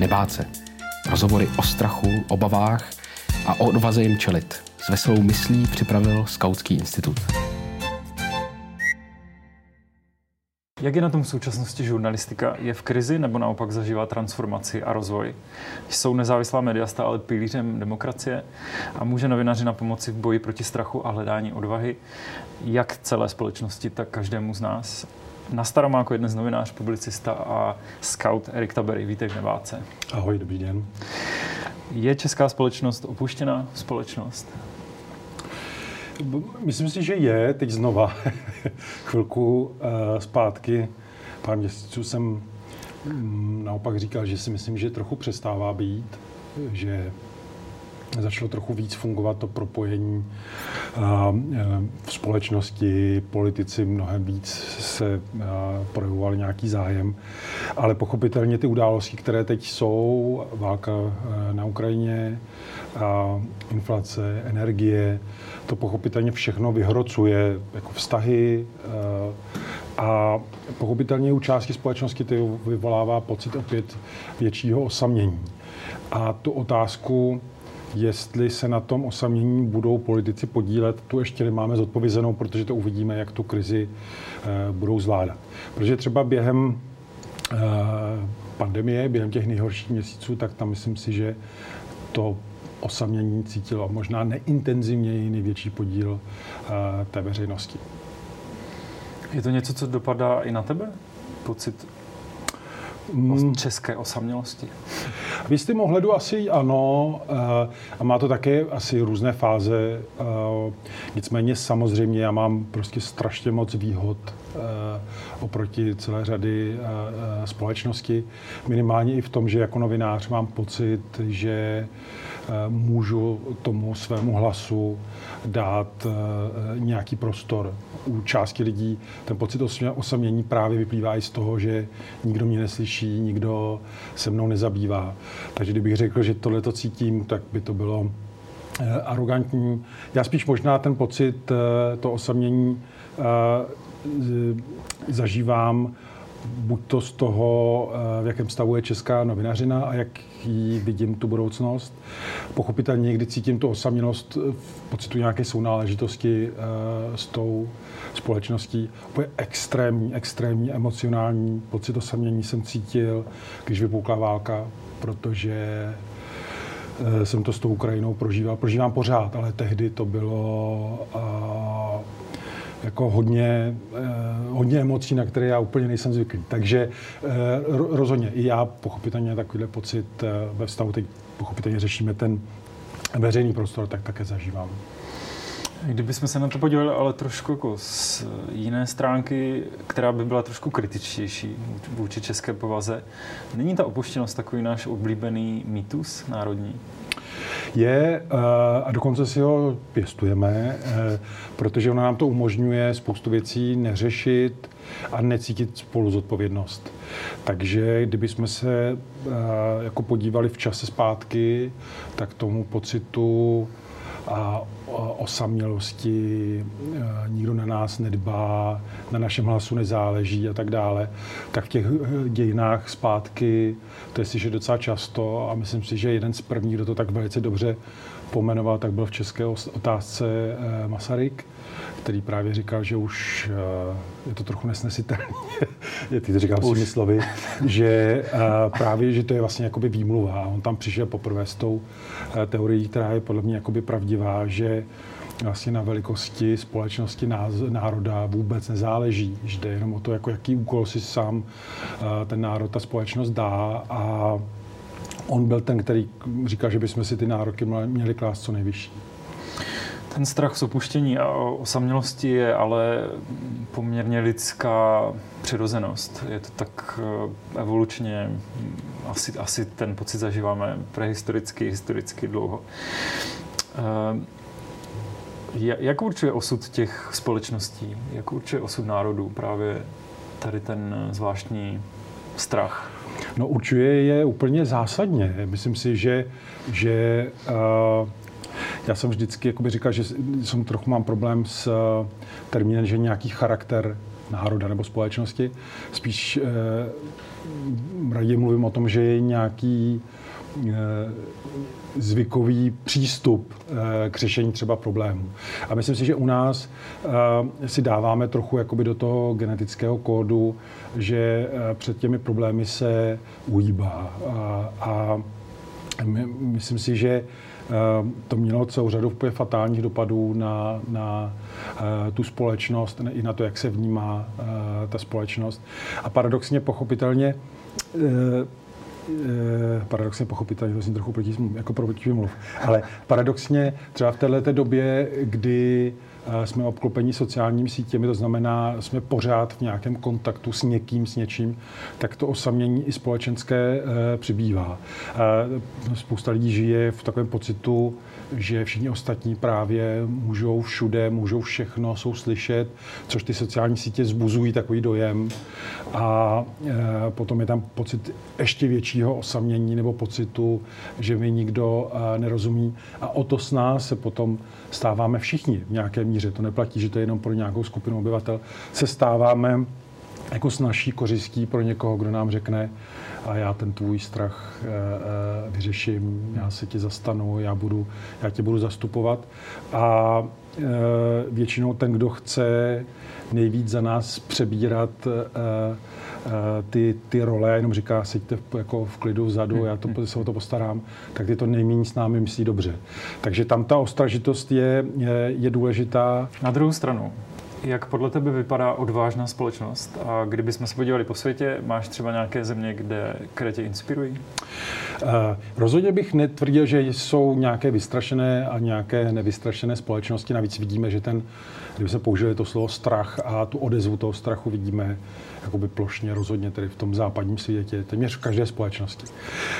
nebát se. Rozhovory o strachu, obavách a o odvaze jim čelit. S veselou myslí připravil Skautský institut. Jak je na tom v současnosti žurnalistika? Je v krizi nebo naopak zažívá transformaci a rozvoj? Jsou nezávislá média stále pilířem demokracie a může novináři na pomoci v boji proti strachu a hledání odvahy, jak celé společnosti, tak každému z nás? Na Staromáku jeden z novinář, publicista a scout Erik Tabery. Vítej v Neváce. Ahoj, dobrý den. Je česká společnost opuštěná společnost? Myslím si, že je. Teď znova chvilku uh, zpátky, pár měsíců jsem um, naopak říkal, že si myslím, že trochu přestává být, že začalo trochu víc fungovat to propojení v společnosti, politici mnohem víc se projevovali nějaký zájem, ale pochopitelně ty události, které teď jsou, válka na Ukrajině, inflace, energie, to pochopitelně všechno vyhrocuje jako vztahy a pochopitelně u části společnosti to vyvolává pocit opět většího osamění. A tu otázku, jestli se na tom osamění budou politici podílet, tu ještě nemáme zodpovězenou, protože to uvidíme, jak tu krizi uh, budou zvládat. Protože třeba během uh, pandemie, během těch nejhorších měsíců, tak tam myslím si, že to osamění cítilo možná neintenzivněji největší podíl uh, té veřejnosti. Je to něco, co dopadá i na tebe? Pocit mm. české osamělosti? V jistém ohledu asi ano eh, a má to také asi různé fáze. Eh, nicméně samozřejmě já mám prostě strašně moc výhod eh, oproti celé řady společnosti. Minimálně i v tom, že jako novinář mám pocit, že můžu tomu svému hlasu dát nějaký prostor. U části lidí ten pocit osamění právě vyplývá i z toho, že nikdo mě neslyší, nikdo se mnou nezabývá. Takže kdybych řekl, že tohle to cítím, tak by to bylo eh, arrogantní. Já spíš možná ten pocit, eh, to osamění eh, zažívám buď to z toho, v jakém stavu je česká novinařina a jak ji vidím tu budoucnost. Pochopitelně někdy cítím tu osamělost v pocitu nějaké sounáležitosti s tou společností. Úplně extrémní, extrémní emocionální pocit osamění jsem cítil, když vypukla válka, protože eh, jsem to s tou Ukrajinou prožíval. Prožívám pořád, ale tehdy to bylo jako hodně, eh, hodně emocí, na které já úplně nejsem zvyklý. Takže eh, rozhodně i já pochopitelně takovýhle pocit ve vztahu, teď pochopitelně řešíme ten veřejný prostor, tak také zažívám. Kdybychom se na to podívali, ale trošku jako z jiné stránky, která by byla trošku kritičtější vůči české povaze, není ta opuštěnost takový náš oblíbený mýtus národní? Je, eh, a dokonce si ho pěstujeme, eh, protože ona nám to umožňuje spoustu věcí neřešit a necítit spolu zodpovědnost. Takže kdybychom se eh, jako podívali v čase zpátky, tak tomu pocitu a osamělosti, e, nikdo na nás nedbá, na našem hlasu nezáleží a tak dále, tak v těch e, dějinách zpátky, to je si, že docela často a myslím si, že jeden z prvních, kdo to tak velice dobře pomenoval, tak byl v české otázce e, Masaryk, který právě říkal, že už je to trochu nesnesitelné, ty to říkám svými slovy, že právě, že to je vlastně jakoby výmluva. On tam přišel poprvé s tou teorií, která je podle mě jakoby pravdivá, že vlastně na velikosti společnosti národa vůbec nezáleží. Jde jenom o to, jako jaký úkol si sám ten národ, ta společnost dá a on byl ten, který říkal, že bychom si ty nároky měli klást co nejvyšší. Ten strach z opuštění a osamělosti je ale poměrně lidská přirozenost. Je to tak eh, evolučně, asi, asi ten pocit zažíváme prehistoricky, historicky dlouho. Eh, jak určuje osud těch společností? Jak určuje osud národů právě tady ten zvláštní strach? No určuje je úplně zásadně. Myslím si, že, že uh, já jsem vždycky jakoby říkal, že jsem trochu mám problém s uh, termínem, že nějaký charakter národa nebo společnosti. Spíš eh, raději mluvím o tom, že je nějaký eh, zvykový přístup eh, k řešení třeba problémů. A myslím si, že u nás eh, si dáváme trochu jakoby do toho genetického kódu, že eh, před těmi problémy se ujíbá. A, myslím si, že to mělo celou řadu fatálních dopadů na, na tu společnost, i na to, jak se vnímá ta společnost. A paradoxně, pochopitelně, Eh, paradoxně pochopitelně, to jsem trochu proti, jako proti mluv, ale paradoxně třeba v této době, kdy eh, jsme obklopeni sociálními sítěmi, to znamená, jsme pořád v nějakém kontaktu s někým, s něčím, tak to osamění i společenské e, přibývá. Spousta lidí žije v takovém pocitu, že všichni ostatní právě můžou všude, můžou všechno, jsou slyšet, což ty sociální sítě zbuzují takový dojem. A e, potom je tam pocit ještě většího osamění nebo pocitu, že mi nikdo e, nerozumí. A o to s nás se potom stáváme všichni v nějaké míře. To neplatí, že to je jenom pro nějakou skupinu obyvatel. Se stáváme jako s naší kořistí pro někoho, kdo nám řekne, a já ten tvůj strach e, e, vyřeším, já se ti zastanu, já, budu, já tě budu zastupovat. A e, většinou ten, kdo chce nejvíc za nás přebírat ty, ty role, jenom říká, seďte jako v klidu vzadu, já to, se o to postarám, tak ty to nejméně s námi myslí dobře. Takže tam ta ostražitost je, je, je důležitá. Na druhou stranu, jak podle tebe vypadá odvážná společnost? A kdybychom se podívali po světě, máš třeba nějaké země, kde, které tě inspirují? Uh, rozhodně bych netvrdil, že jsou nějaké vystrašené a nějaké nevystrašené společnosti. Navíc vidíme, že ten, kdyby se použili to slovo strach a tu odezvu toho strachu vidíme jakoby plošně rozhodně tedy v tom západním světě, téměř v každé společnosti.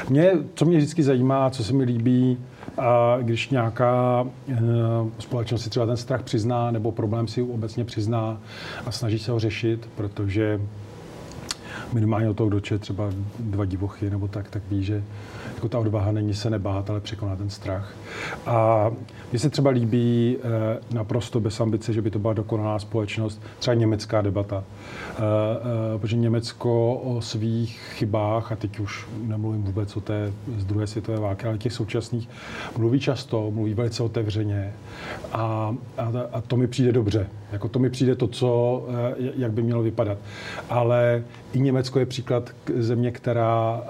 Mě, co mě vždycky zajímá, co se mi líbí, a když nějaká e, společnost si třeba ten strach přizná nebo problém si obecně přizná a snaží se ho řešit, protože minimálně o toho, kdo čet třeba dva divochy nebo tak, tak ví, že jako ta odvaha není se nebát, ale překonat ten strach. A mně se třeba líbí e, naprosto bez ambice, že by to byla dokonalá společnost, třeba německá debata. E, e, protože Německo o svých chybách, a teď už nemluvím vůbec o té z druhé světové války, ale těch současných, mluví často, mluví velice otevřeně a, a, a to mi přijde dobře. Jako to mi přijde to, co, jak by mělo vypadat. Ale i Německo je příklad země, která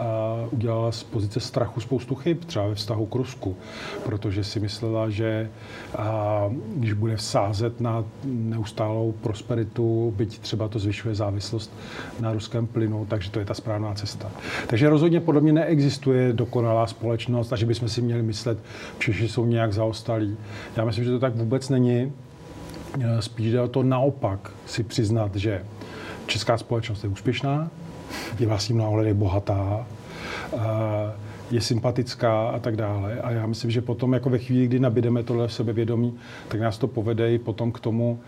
udělala z pozice strachu spoustu chyb, třeba ve vztahu k Rusku, protože si myslela, že když bude sázet na neustálou prosperitu, byť třeba to zvyšuje závislost na ruském plynu, takže to je ta správná cesta. Takže rozhodně podle mě neexistuje dokonalá společnost a že bychom si měli myslet, že jsou nějak zaostalí. Já myslím, že to tak vůbec není. Spíš jde o to naopak si přiznat, že česká společnost je úspěšná, je vlastně mnoha ohledech bohatá, je sympatická a tak dále. A já myslím, že potom jako ve chvíli, kdy nabídeme tohle sebevědomí, tak nás to povede i potom k tomu,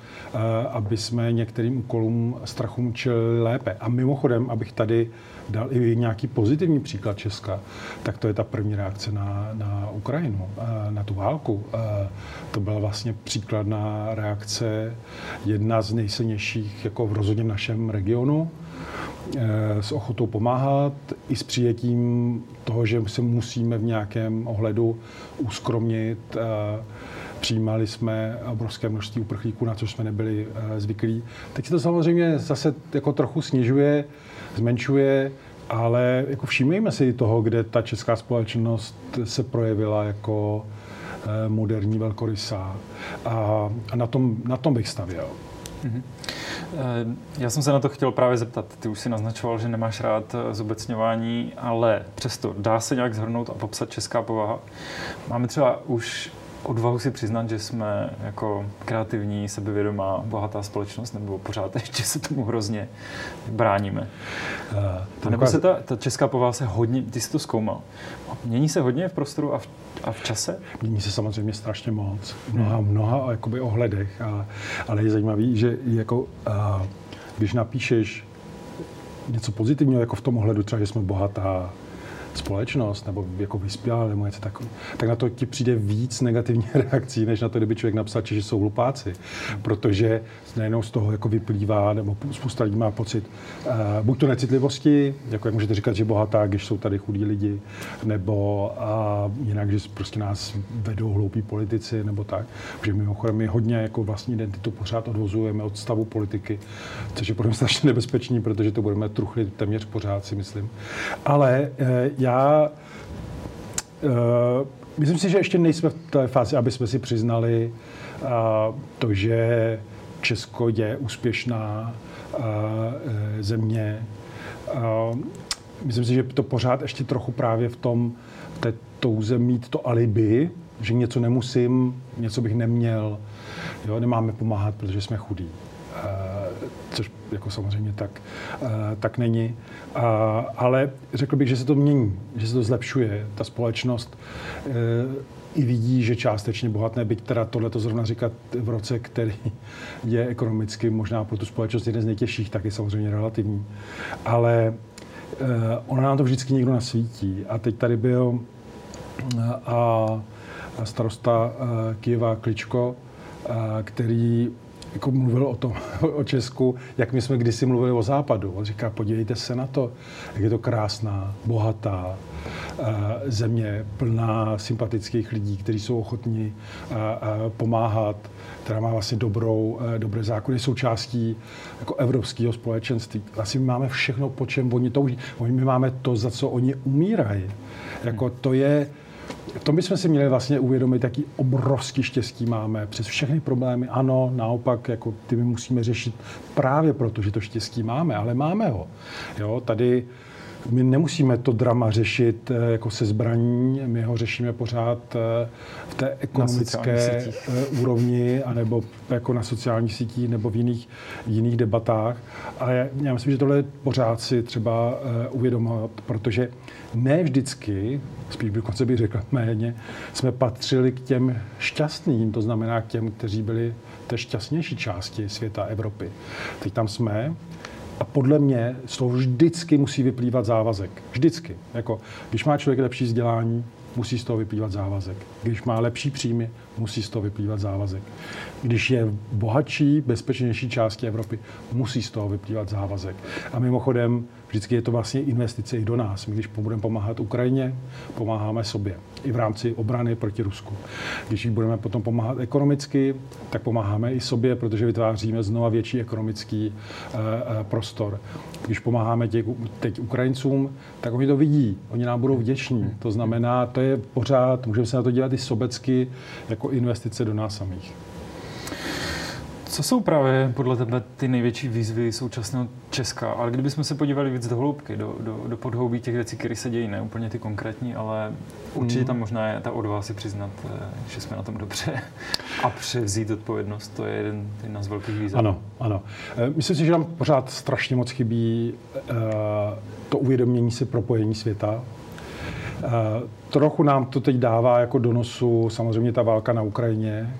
aby jsme některým úkolům strachům čelili lépe. A mimochodem, abych tady dal i nějaký pozitivní příklad Česka, tak to je ta první reakce na, na Ukrajinu, na tu válku. To byla vlastně příkladná reakce, jedna z nejsilnějších jako v rozhodně našem regionu, s ochotou pomáhat, i s přijetím toho, že se musíme v nějakém ohledu uskromnit. E, přijímali jsme obrovské množství uprchlíků, na což jsme nebyli e, zvyklí. Teď se to samozřejmě zase jako trochu snižuje, zmenšuje, ale jako všímejme si toho, kde ta česká společnost se projevila jako eh, moderní velkorysá. A, a na, tom, na tom bych stavěl. Mm-hmm. Já jsem se na to chtěl právě zeptat. Ty už si naznačoval, že nemáš rád eh, zobecňování, ale přesto dá se nějak zhrnout a popsat česká povaha. Máme třeba už odvahu si přiznat, že jsme jako kreativní, sebevědomá, bohatá společnost, nebo pořád ještě se tomu hrozně bráníme. Uh, a nebo se ta, ta česká povaha se hodně, ty jsi to zkoumal, mění se hodně v prostoru a v, a v čase? Mění se samozřejmě strašně moc, mnoha, mnoha jakoby ohledech, a, ale je zajímavý, že jako, a, když napíšeš něco pozitivního, jako v tom ohledu třeba, že jsme bohatá, společnost, nebo jako vyspělá, nebo něco takového, tak na to ti přijde víc negativních reakcí, než na to, kdyby člověk napsal, že jsou hlupáci. Protože nejenom z toho jako vyplývá, nebo spousta lidí má pocit, uh, buď to necitlivosti, jako jak můžete říkat, že bohatá, když jsou tady chudí lidi, nebo uh, jinak, že prostě nás vedou hloupí politici, nebo tak. Protože mimochodem my hodně jako vlastní identitu pořád odvozujeme od stavu politiky, což je pro mě strašně nebezpečný, protože to budeme truchlit téměř pořád, si myslím. Ale uh, já uh, myslím si, že ještě nejsme v té fázi, aby jsme si přiznali uh, to, že Česko je úspěšná uh, země. Uh, myslím si, že to pořád ještě trochu právě v tom, v té touze mít to alibi, že něco nemusím, něco bych neměl. Jo, nemáme pomáhat, protože jsme chudí. Uh, což jako samozřejmě tak, uh, tak není. Uh, ale řekl bych, že se to mění, že se to zlepšuje. Ta společnost uh, i vidí, že částečně bohatné, byť teda tohle to zrovna říkat v roce, který je ekonomicky možná pro tu společnost jeden z nejtěžších, tak je samozřejmě relativní. Ale ona nám to vždycky někdo nasvítí. A teď tady byl a starosta Kijeva Kličko, který jako mluvil o tom, o Česku, jak my jsme kdysi mluvili o západu. On říká, podívejte se na to, jak je to krásná, bohatá uh, země, plná sympatických lidí, kteří jsou ochotní uh, uh, pomáhat, která má vlastně dobrou, dobré zákony, součástí jako evropského společenství. Vlastně my máme všechno, po čem oni touží. Oni my máme to, za co oni umírají. Jako to je, to bychom si měli vlastně uvědomit, jaký obrovský štěstí máme přes všechny problémy. Ano, naopak, jako ty my musíme řešit právě proto, že to štěstí máme, ale máme ho. Jo, tady my nemusíme to drama řešit eh, jako se zbraní, my ho řešíme pořád eh, v té ekonomické eh, úrovni, anebo jako na sociálních sítích, nebo v jiných, jiných debatách. A já, myslím, že tohle je pořád si třeba uvědomovat, protože ne vždycky, spíš bych konce bych řekl méně, jsme patřili k těm šťastným, to znamená k těm, kteří byli té šťastnější části světa Evropy. Teď tam jsme a podle mě z toho vždycky musí vyplývat závazek. Vždycky. Jako, když má člověk lepší vzdělání, musí z toho vyplývat závazek. Když má lepší příjmy, musí z toho vyplývat závazek. Když je bohatší, bezpečnější části Evropy, musí z toho vyplývat závazek. A mimochodem, vždycky je to vlastně investice i do nás. My, když budeme pomáhat Ukrajině, pomáháme sobě. I v rámci obrany proti Rusku. Když budeme potom pomáhat ekonomicky, tak pomáháme i sobě, protože vytváříme znova větší ekonomický uh, uh, prostor. Když pomáháme těch, teď Ukrajincům, tak oni to vidí, oni nám budou vděční. To znamená, to je pořád, můžeme se na to dělat i sobecky, jako investice do nás samých. Co jsou právě podle tebe ty největší výzvy současného Česka? Ale kdybychom se podívali víc do hloubky, do, do, do podhoubí těch věcí, které se dějí, ne úplně ty konkrétní, ale určitě hmm. tam možná je ta odvaha si přiznat, eh, že jsme na tom dobře a převzít odpovědnost. To je jeden, jeden z velkých výzev. Ano, ano. Eh, myslím si, že nám pořád strašně moc chybí uh, to uvědomění si propojení světa, trochu nám to teď dává jako donosu samozřejmě ta válka na Ukrajině,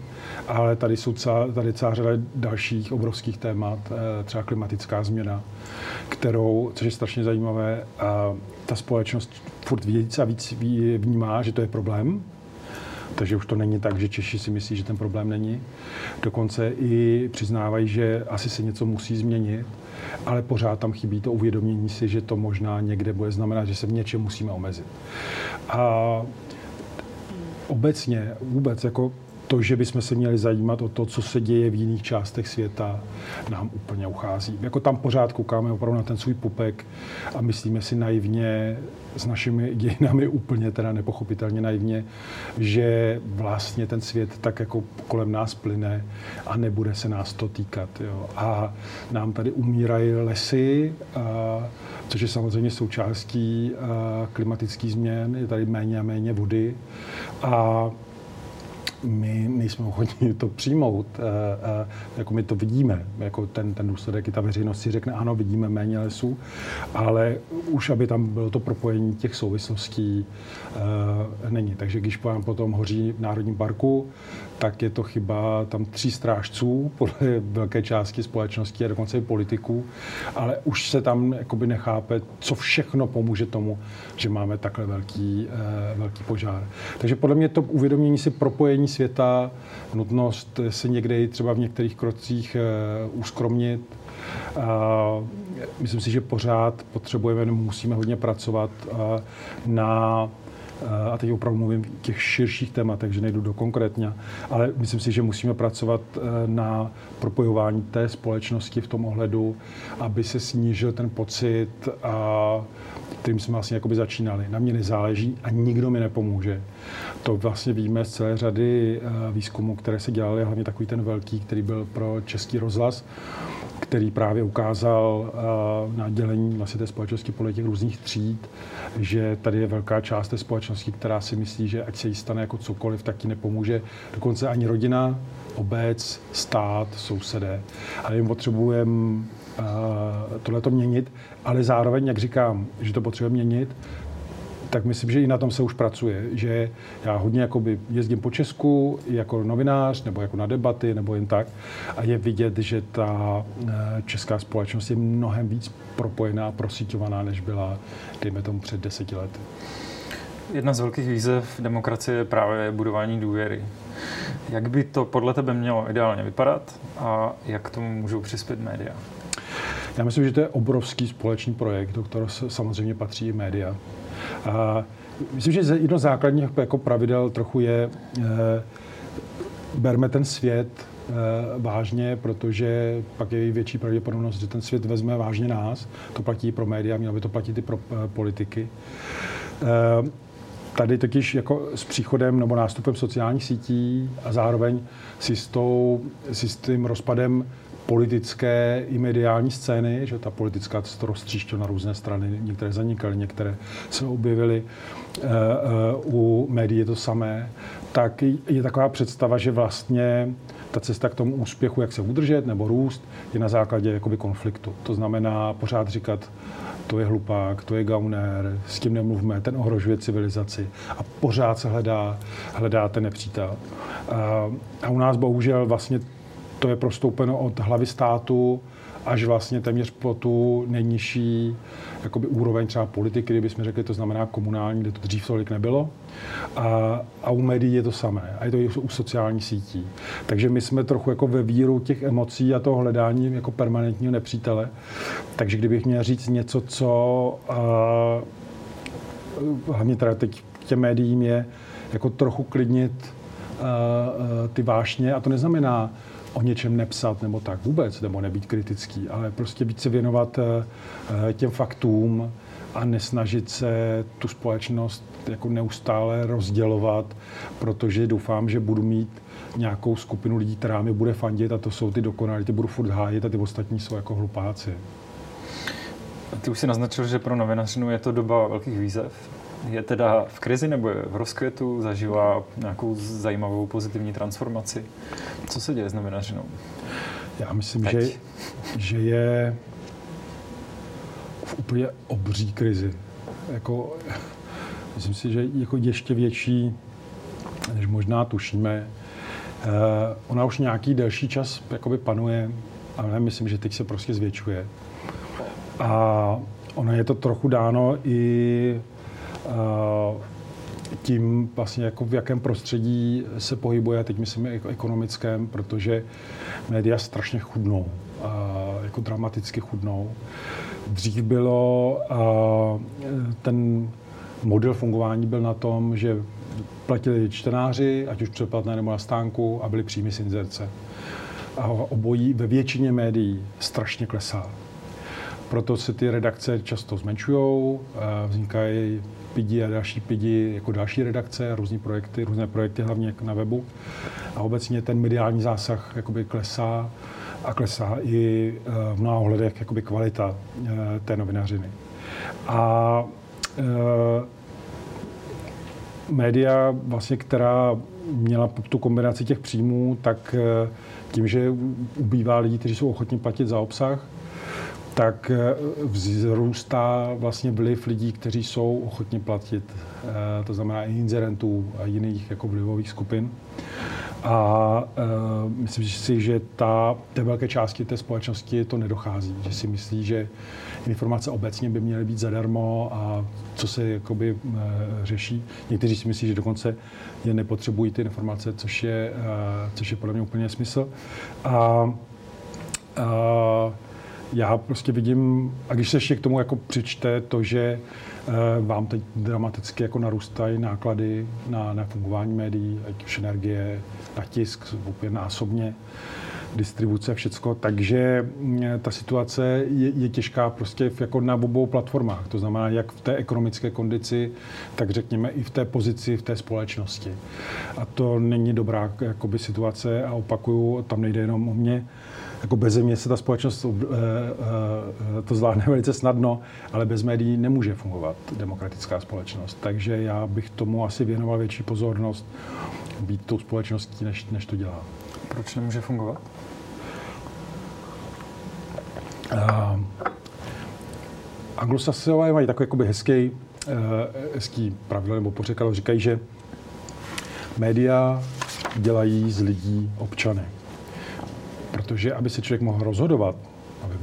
ale tady jsou celá, tady celá řada dalších obrovských témat, eh, třeba klimatická změna, kterou, což je strašně zajímavé, ta společnost furt víc a víc vnímá, že to je problém, takže už to není tak, že Češi si myslí, že ten problém není. Dokonce i přiznávají, že asi se něco musí změnit, ale pořád tam chybí to uvědomění si, že to možná někde bude znamenat, že se v něčem musíme omezit. A obecně vůbec jako to, že bychom se měli zajímat o to, co se děje v jiných částech světa, nám úplně uchází. Jako tam pořád koukáme opravdu na ten svůj pupek a myslíme si naivně, s našimi dějinami úplně teda nepochopitelně naivně, že vlastně ten svět tak jako kolem nás plyne a nebude se nás to týkat. Jo. A nám tady umírají lesy, a, což je samozřejmě součástí klimatických změn, je tady méně a méně vody a my nejsme ochotni to přijmout, e, e, jako my to vidíme, jako ten, ten důsledek, i ta veřejnost si řekne, ano, vidíme méně lesů, ale už, aby tam bylo to propojení těch souvislostí, e, není. Takže když vám potom hoří v Národním parku, tak je to chyba tam tří strážců podle velké části společnosti a dokonce i politiků, ale už se tam jakoby nechápe, co všechno pomůže tomu, že máme takhle velký, velký požár. Takže podle mě to uvědomění si propojení světa, nutnost se někde třeba v některých krocích eh, uskromnit. Myslím si, že pořád potřebujeme, musíme hodně pracovat eh, na a teď opravdu mluvím v těch širších tématech, že nejdu do konkrétně, ale myslím si, že musíme pracovat na propojování té společnosti v tom ohledu, aby se snížil ten pocit, kterým jsme vlastně jakoby začínali. Na mě nezáleží a nikdo mi nepomůže. To vlastně víme z celé řady eh, výzkumů, které se dělaly, hlavně takový ten velký, který byl pro český rozhlas, který právě ukázal eh, na dělení vlastně té společnosti podle těch různých tříd, že tady je velká část té společnosti, která si myslí, že ať se jí stane jako cokoliv, tak ti nepomůže dokonce ani rodina, obec, stát, sousedé. Ale jim potřebujeme eh, tohle to měnit, ale zároveň, jak říkám, že to potřebujeme měnit, tak myslím, že i na tom se už pracuje. Že já hodně jakoby jezdím po Česku jako novinář, nebo jako na debaty, nebo jen tak. A je vidět, že ta eh, česká společnost je mnohem víc propojená, prosíťovaná, než byla, dejme tomu, před deseti lety. Jedna z velkých výzev demokracie je právě budování důvěry. Jak by to podle tebe mělo ideálně vypadat a jak k tomu můžou přispět média? Já myslím, že to je obrovský společný projekt, do kterého samozřejmě patří i média. A myslím, že jedno z základních jako pravidel trochu je, e, berme ten svět e, vážně, protože pak je větší pravděpodobnost, že ten svět vezme vážně nás. To platí pro média, mělo by to platit i pro e, politiky. Tady totiž jako s příchodem nebo nástupem sociálních sítí a zároveň s, tou, si s tím rozpadem politické i mediální scény, že ta politická to roztříštěla na různé strany, některé zanikaly, některé se objevily, uh, uh, u médií je to samé, tak je taková představa, že vlastně ta cesta k tomu úspěchu, jak se udržet nebo růst, je na základě jakoby konfliktu. To znamená pořád říkat, to je hlupák, to je gauner, s tím nemluvme, ten ohrožuje civilizaci a pořád se hledá, hledá ten nepřítel. A, a u nás bohužel vlastně to je prostoupeno od hlavy státu až vlastně téměř po tu nejnižší jakoby úroveň třeba politiky, kdybychom řekli, to znamená komunální, kde to dřív tolik nebylo. A, a u médií je to samé. A je to i u sociálních sítí. Takže my jsme trochu jako ve víru těch emocí a toho hledání jako permanentního nepřítele. Takže kdybych měl říct něco, co a, hlavně teda teď těm médiím je jako trochu klidnit a, a, ty vášně. A to neznamená, o něčem nepsat nebo tak vůbec, nebo nebýt kritický, ale prostě více věnovat eh, eh, těm faktům a nesnažit se tu společnost jako neustále rozdělovat, protože doufám, že budu mít nějakou skupinu lidí, která mi bude fandit a to jsou ty dokonalí, ty budu furt hájit a ty ostatní jsou jako hlupáci. Ty už si naznačil, že pro novinařinu je to doba velkých výzev je teda v krizi nebo je v rozkvětu, zažívá nějakou zajímavou pozitivní transformaci. Co se děje s novinařinou? Já myslím, že, že je v úplně obří krizi. Jako, myslím si, že jako ještě větší, než možná tušíme. Uh, ona už nějaký delší čas jakoby panuje, ale myslím, že teď se prostě zvětšuje. A ono je to trochu dáno i tím vlastně jako v jakém prostředí se pohybuje, teď myslím ekonomickém, protože média strašně chudnou, jako dramaticky chudnou. Dřív bylo, ten model fungování byl na tom, že platili čtenáři, ať už předplatné nebo na stánku, a byly příjmy z inzerce. A obojí ve většině médií strašně klesá. Proto se ty redakce často zmenšují, vznikají pidi a další pidi, jako další redakce, různé projekty, různé projekty hlavně na webu. A obecně ten mediální zásah jakoby klesá a klesá i eh, v mnoha ohledech jakoby kvalita eh, té novinařiny. A eh, média, vlastně, která měla tu kombinaci těch příjmů, tak eh, tím, že ubývá lidí, kteří jsou ochotní platit za obsah, tak eh, vzrůstá vlastně vliv lidí, kteří jsou ochotni platit, eh, to znamená i inzerentů a jiných jako vlivových skupin. A uh, myslím si, že ta, té velké části té společnosti to nedochází. Že si myslí, že informace obecně by měly být zadarmo a co se jakoby řeší. Někteří si myslí, že dokonce je nepotřebují ty informace, což je, což je podle mě úplně smysl. A uh, já prostě vidím, a když se ještě k tomu jako přičte to, že uh, vám teď dramaticky jako narůstají náklady na, na fungování médií, ať už energie, na tisk, opět násobně, distribuce, všecko, takže mm, ta situace je, je těžká prostě jako na obou platformách. To znamená, jak v té ekonomické kondici, tak řekněme i v té pozici v té společnosti. A to není dobrá jakoby, situace a opakuju, tam nejde jenom o mě, jako bez mě se ta společnost uh, uh, to zvládne velice snadno, ale bez médií nemůže fungovat demokratická společnost. Takže já bych tomu asi věnoval větší pozornost být tou společností, než, než to dělá. Proč nemůže fungovat? Uh, Anglosasové mají takový jakoby hezký, uh, hezký pravidlo nebo pořekadlo, říkají, že média dělají z lidí občany. Protože aby se člověk mohl rozhodovat,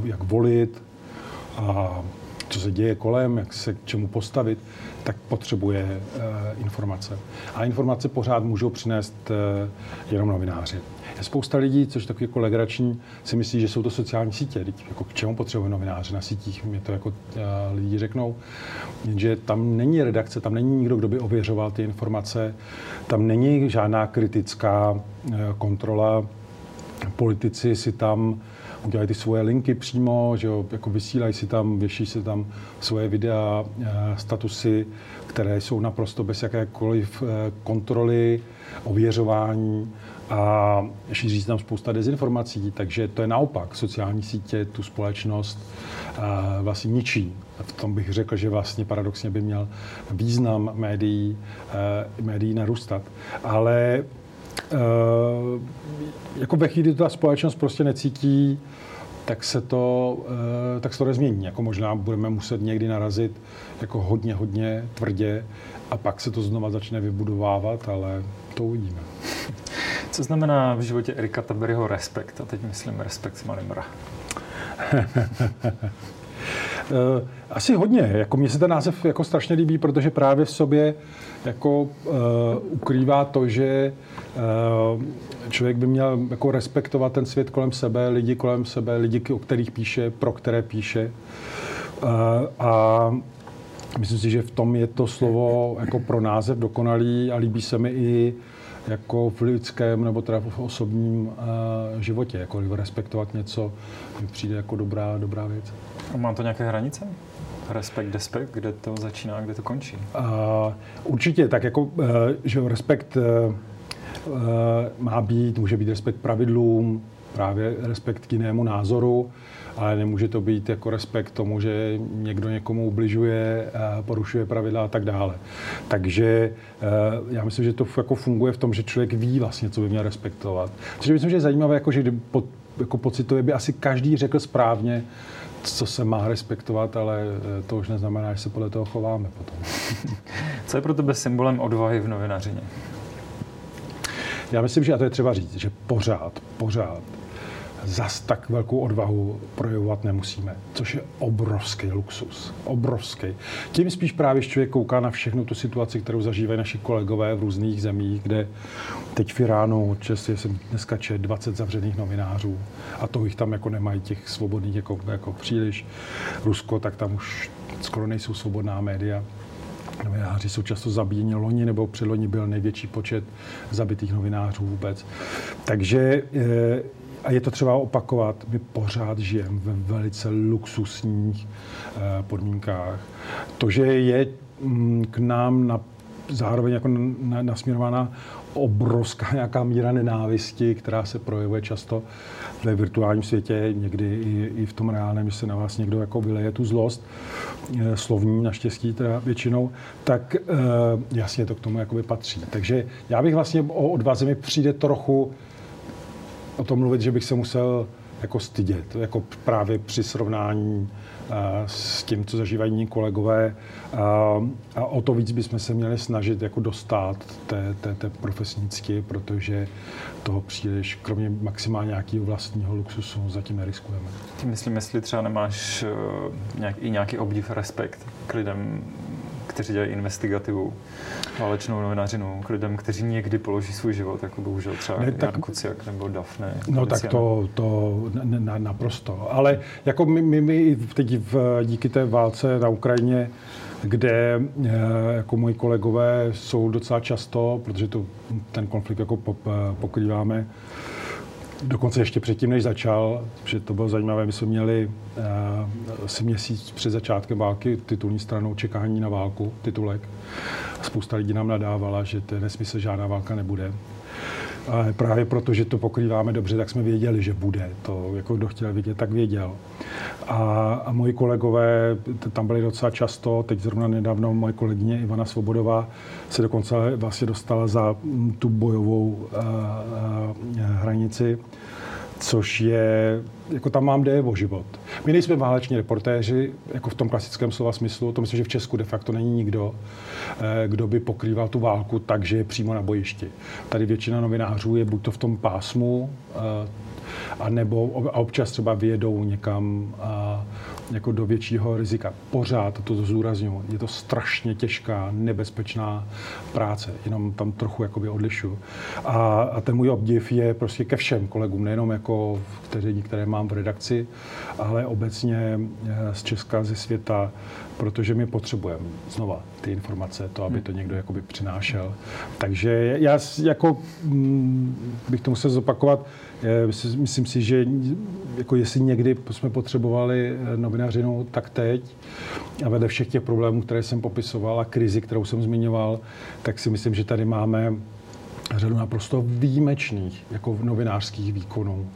jak volit a co se děje kolem, jak se k čemu postavit, tak potřebuje uh, informace. A informace pořád můžou přinést uh, jenom novináři. Je spousta lidí, což takový jako legrační, si myslí, že jsou to sociální sítě. Teď, jako k čemu potřebuje novináři na sítích? Mě to jako uh, lidi řeknou. Jenže tam není redakce, tam není nikdo, kdo by ověřoval ty informace, tam není žádná kritická kontrola. Politici si tam udělají ty svoje linky přímo, že jo, jako vysílají si tam, věší si tam svoje videa, statusy, které jsou naprosto bez jakékoliv eh, kontroly, ověřování a šíří se tam spousta dezinformací, takže to je naopak. Sociální sítě tu společnost eh, vlastně ničí. V tom bych řekl, že vlastně paradoxně by měl význam médií, eh, médií narůstat. Ale jako ve chvíli ta společnost prostě necítí tak se to, eh, tak se to nezmění. Jako možná budeme muset někdy narazit jako hodně, hodně tvrdě a pak se to znova začne vybudovávat, ale to uvidíme. Co znamená v životě Erika Taberyho respekt? A teď myslím respekt s malým. Eh, asi hodně. Jako mně se ten název jako strašně líbí, protože právě v sobě jako uh, ukrývá to, že uh, člověk by měl jako respektovat ten svět kolem sebe, lidi kolem sebe, lidi, o kterých píše, pro které píše. Uh, a myslím si, že v tom je to slovo jako pro název dokonalý a líbí se mi i jako v lidském nebo teda v osobním uh, životě, jako respektovat něco, mi přijde jako dobrá, dobrá věc. Má to nějaké hranice? Respekt, despekt, kde to začíná a kde to končí? Uh, určitě, tak jako, uh, že respekt uh, má být, může být respekt pravidlům, právě respekt k jinému názoru, ale nemůže to být jako respekt tomu, že někdo někomu ubližuje, porušuje pravidla a tak dále. Takže já myslím, že to jako funguje v tom, že člověk ví vlastně, co by měl respektovat. Takže myslím, že je zajímavé, jako, že jako pocituje by asi každý řekl správně, co se má respektovat, ale eh, to už neznamená, že se podle toho chováme potom. Co je pro tebe symbolem odvahy v novinařině? Já myslím, že a to je třeba říct, že pořád, pořád zas tak velkou odvahu projevovat nemusíme, což je obrovský luxus. Obrovský. Tím spíš právě, člověk kouká na všechnu tu situaci, kterou zažívají naši kolegové v různých zemích, kde teď v Iránu čestě jsem dneska čet 20 zavřených novinářů a to jich tam jako nemají těch svobodných jako, jako příliš. Rusko, tak tam už skoro nejsou svobodná média. Novináři jsou často zabíjeni. Loni nebo předloni byl největší počet zabitých novinářů vůbec. Takže eh, a je to třeba opakovat, my pořád žijeme ve velice luxusních eh, podmínkách. To, že je mm, k nám na zároveň jako nasměrovaná obrovská nějaká míra nenávisti, která se projevuje často ve virtuálním světě, někdy i, i v tom reálném, že se na vás někdo jako vyleje tu zlost, eh, slovní naštěstí teda většinou, tak e, jasně to k tomu jakoby patří. Takže já bych vlastně o odvaze mi přijde trochu o tom mluvit, že bych se musel jako stydět, jako právě při srovnání s tím, co zažívají jiní kolegové. A o to víc bychom se měli snažit jako dostat té, té, té profesnicky, protože toho příliš, kromě maximálně nějakého vlastního luxusu, zatím neriskujeme. Tím myslím, jestli třeba nemáš uh, nějak, i nějaký obdiv, respekt k lidem, kteří dělají investigativu, válečnou novinařinu, k lidem, kteří někdy položí svůj život, jako bohužel třeba ne, tak, Jan Kuciak nebo Dafne. No tak to, to na, naprosto. Ale jako my, my, my teď v, díky té válce na Ukrajině kde eh, jako moji kolegové jsou docela často, protože to, ten konflikt jako pokrýváme dokonce ještě předtím, než začal, že to bylo zajímavé, my jsme měli uh, asi měsíc před začátkem války titulní stranou čekání na válku, titulek. Spousta lidí nám nadávala, že to je nesmysl, žádná válka nebude. A právě proto, že to pokrýváme dobře, tak jsme věděli, že bude. To, jako kdo chtěl vidět, tak věděl. A, a moji kolegové tam byli docela často, teď zrovna nedávno moje kolegyně Ivana Svobodová se dokonce vlastně dostala za tu bojovou a, a, hranici což je, jako tam mám jde o život. My nejsme váleční reportéři, jako v tom klasickém slova smyslu, to myslím, že v Česku de facto není nikdo, eh, kdo by pokrýval tu válku tak, že je přímo na bojišti. Tady většina novinářů je buď to v tom pásmu, eh, a nebo a občas třeba vyjedou někam a, jako do většího rizika. Pořád to zúraznuju. Je to strašně těžká, nebezpečná práce, jenom tam trochu jakoby odlišu. A, a ten můj obdiv je prostě ke všem kolegům, nejenom jako kteří, které mám v redakci, ale obecně eh, z Česka, ze světa, protože my potřebujeme znova ty informace, to, aby to někdo jakoby přinášel. Takže já jako mm, bych to musel zopakovat, Myslím si, že jako jestli někdy jsme potřebovali eh, novinařinu, tak teď. A vedle všech těch problémů, které jsem popisoval a krizi, kterou jsem zmiňoval, tak si myslím, že tady máme řadu naprosto výjimečných jako novinářských výkonů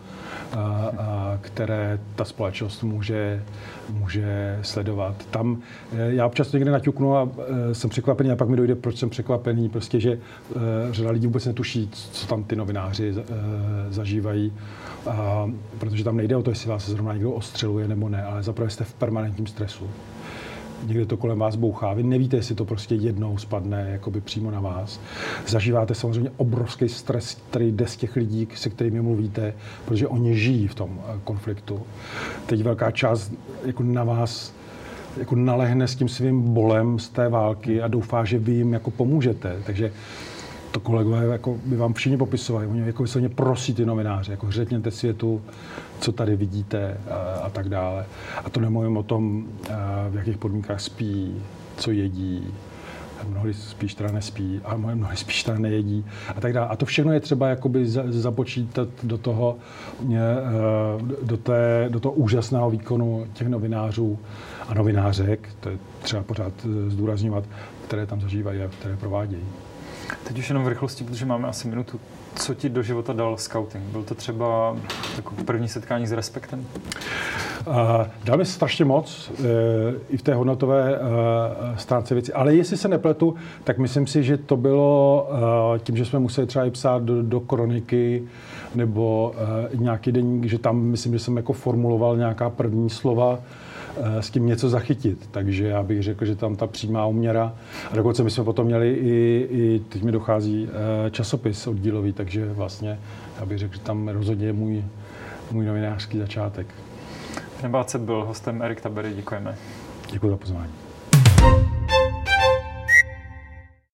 které ta společnost může, může sledovat. Tam eh, já občas někde naťuknu a eh, jsem překvapený a pak mi dojde, proč jsem překvapený, prostě, že eh, řada lidí vůbec netuší, co tam ty novináři zažívají, protože tam nejde o to, jestli vás zrovna někdo ostřeluje nebo ne, ale zaprvé jste v permanentním stresu někde to kolem vás bouchá. Vy nevíte, jestli to prostě jednou spadne jakoby přímo na vás. Zažíváte samozřejmě obrovský stres, který jde z těch lidí, se kterými mluvíte, protože oni žijí v tom eh, konfliktu. Teď velká část jako na vás jako nalehne s tím svým bolem z té války a doufá, že vy jim jako pomůžete. Takže to kolegové jako by vám všichni popisovali. Oni jako vyslovně prosí ty novináře, jako řekněte světu, co tady vidíte a, a tak dále. A to nemluvím o tom, v jakých podmínkách spí, co jedí, mnohdy spíš teda nespí a mnohdy spíš teda nejedí a tak dále. A to všechno je třeba jakoby započítat do toho, do, té, do toho úžasného výkonu těch novinářů a novinářek, to je třeba pořád zdůrazňovat, které tam zažívají a které provádějí. Teď už jenom v rychlosti, protože máme asi minutu. Co ti do života dal scouting? Byl to třeba takový první setkání s respektem? Uh, dal mi strašně moc uh, i v té hodnotové uh, stránce věci. Ale jestli se nepletu, tak myslím si, že to bylo uh, tím, že jsme museli třeba i psát do, do kroniky nebo uh, nějaký deník, že tam myslím, že jsem jako formuloval nějaká první slova s tím něco zachytit. Takže já bych řekl, že tam ta přímá uměra. A dokonce my jsme potom měli i, i teď mi dochází eh, časopis oddílový, takže vlastně já bych řekl, že tam rozhodně je můj, můj novinářský začátek. Nebáce byl hostem Erik Tabery, děkujeme. Děkuji za pozvání.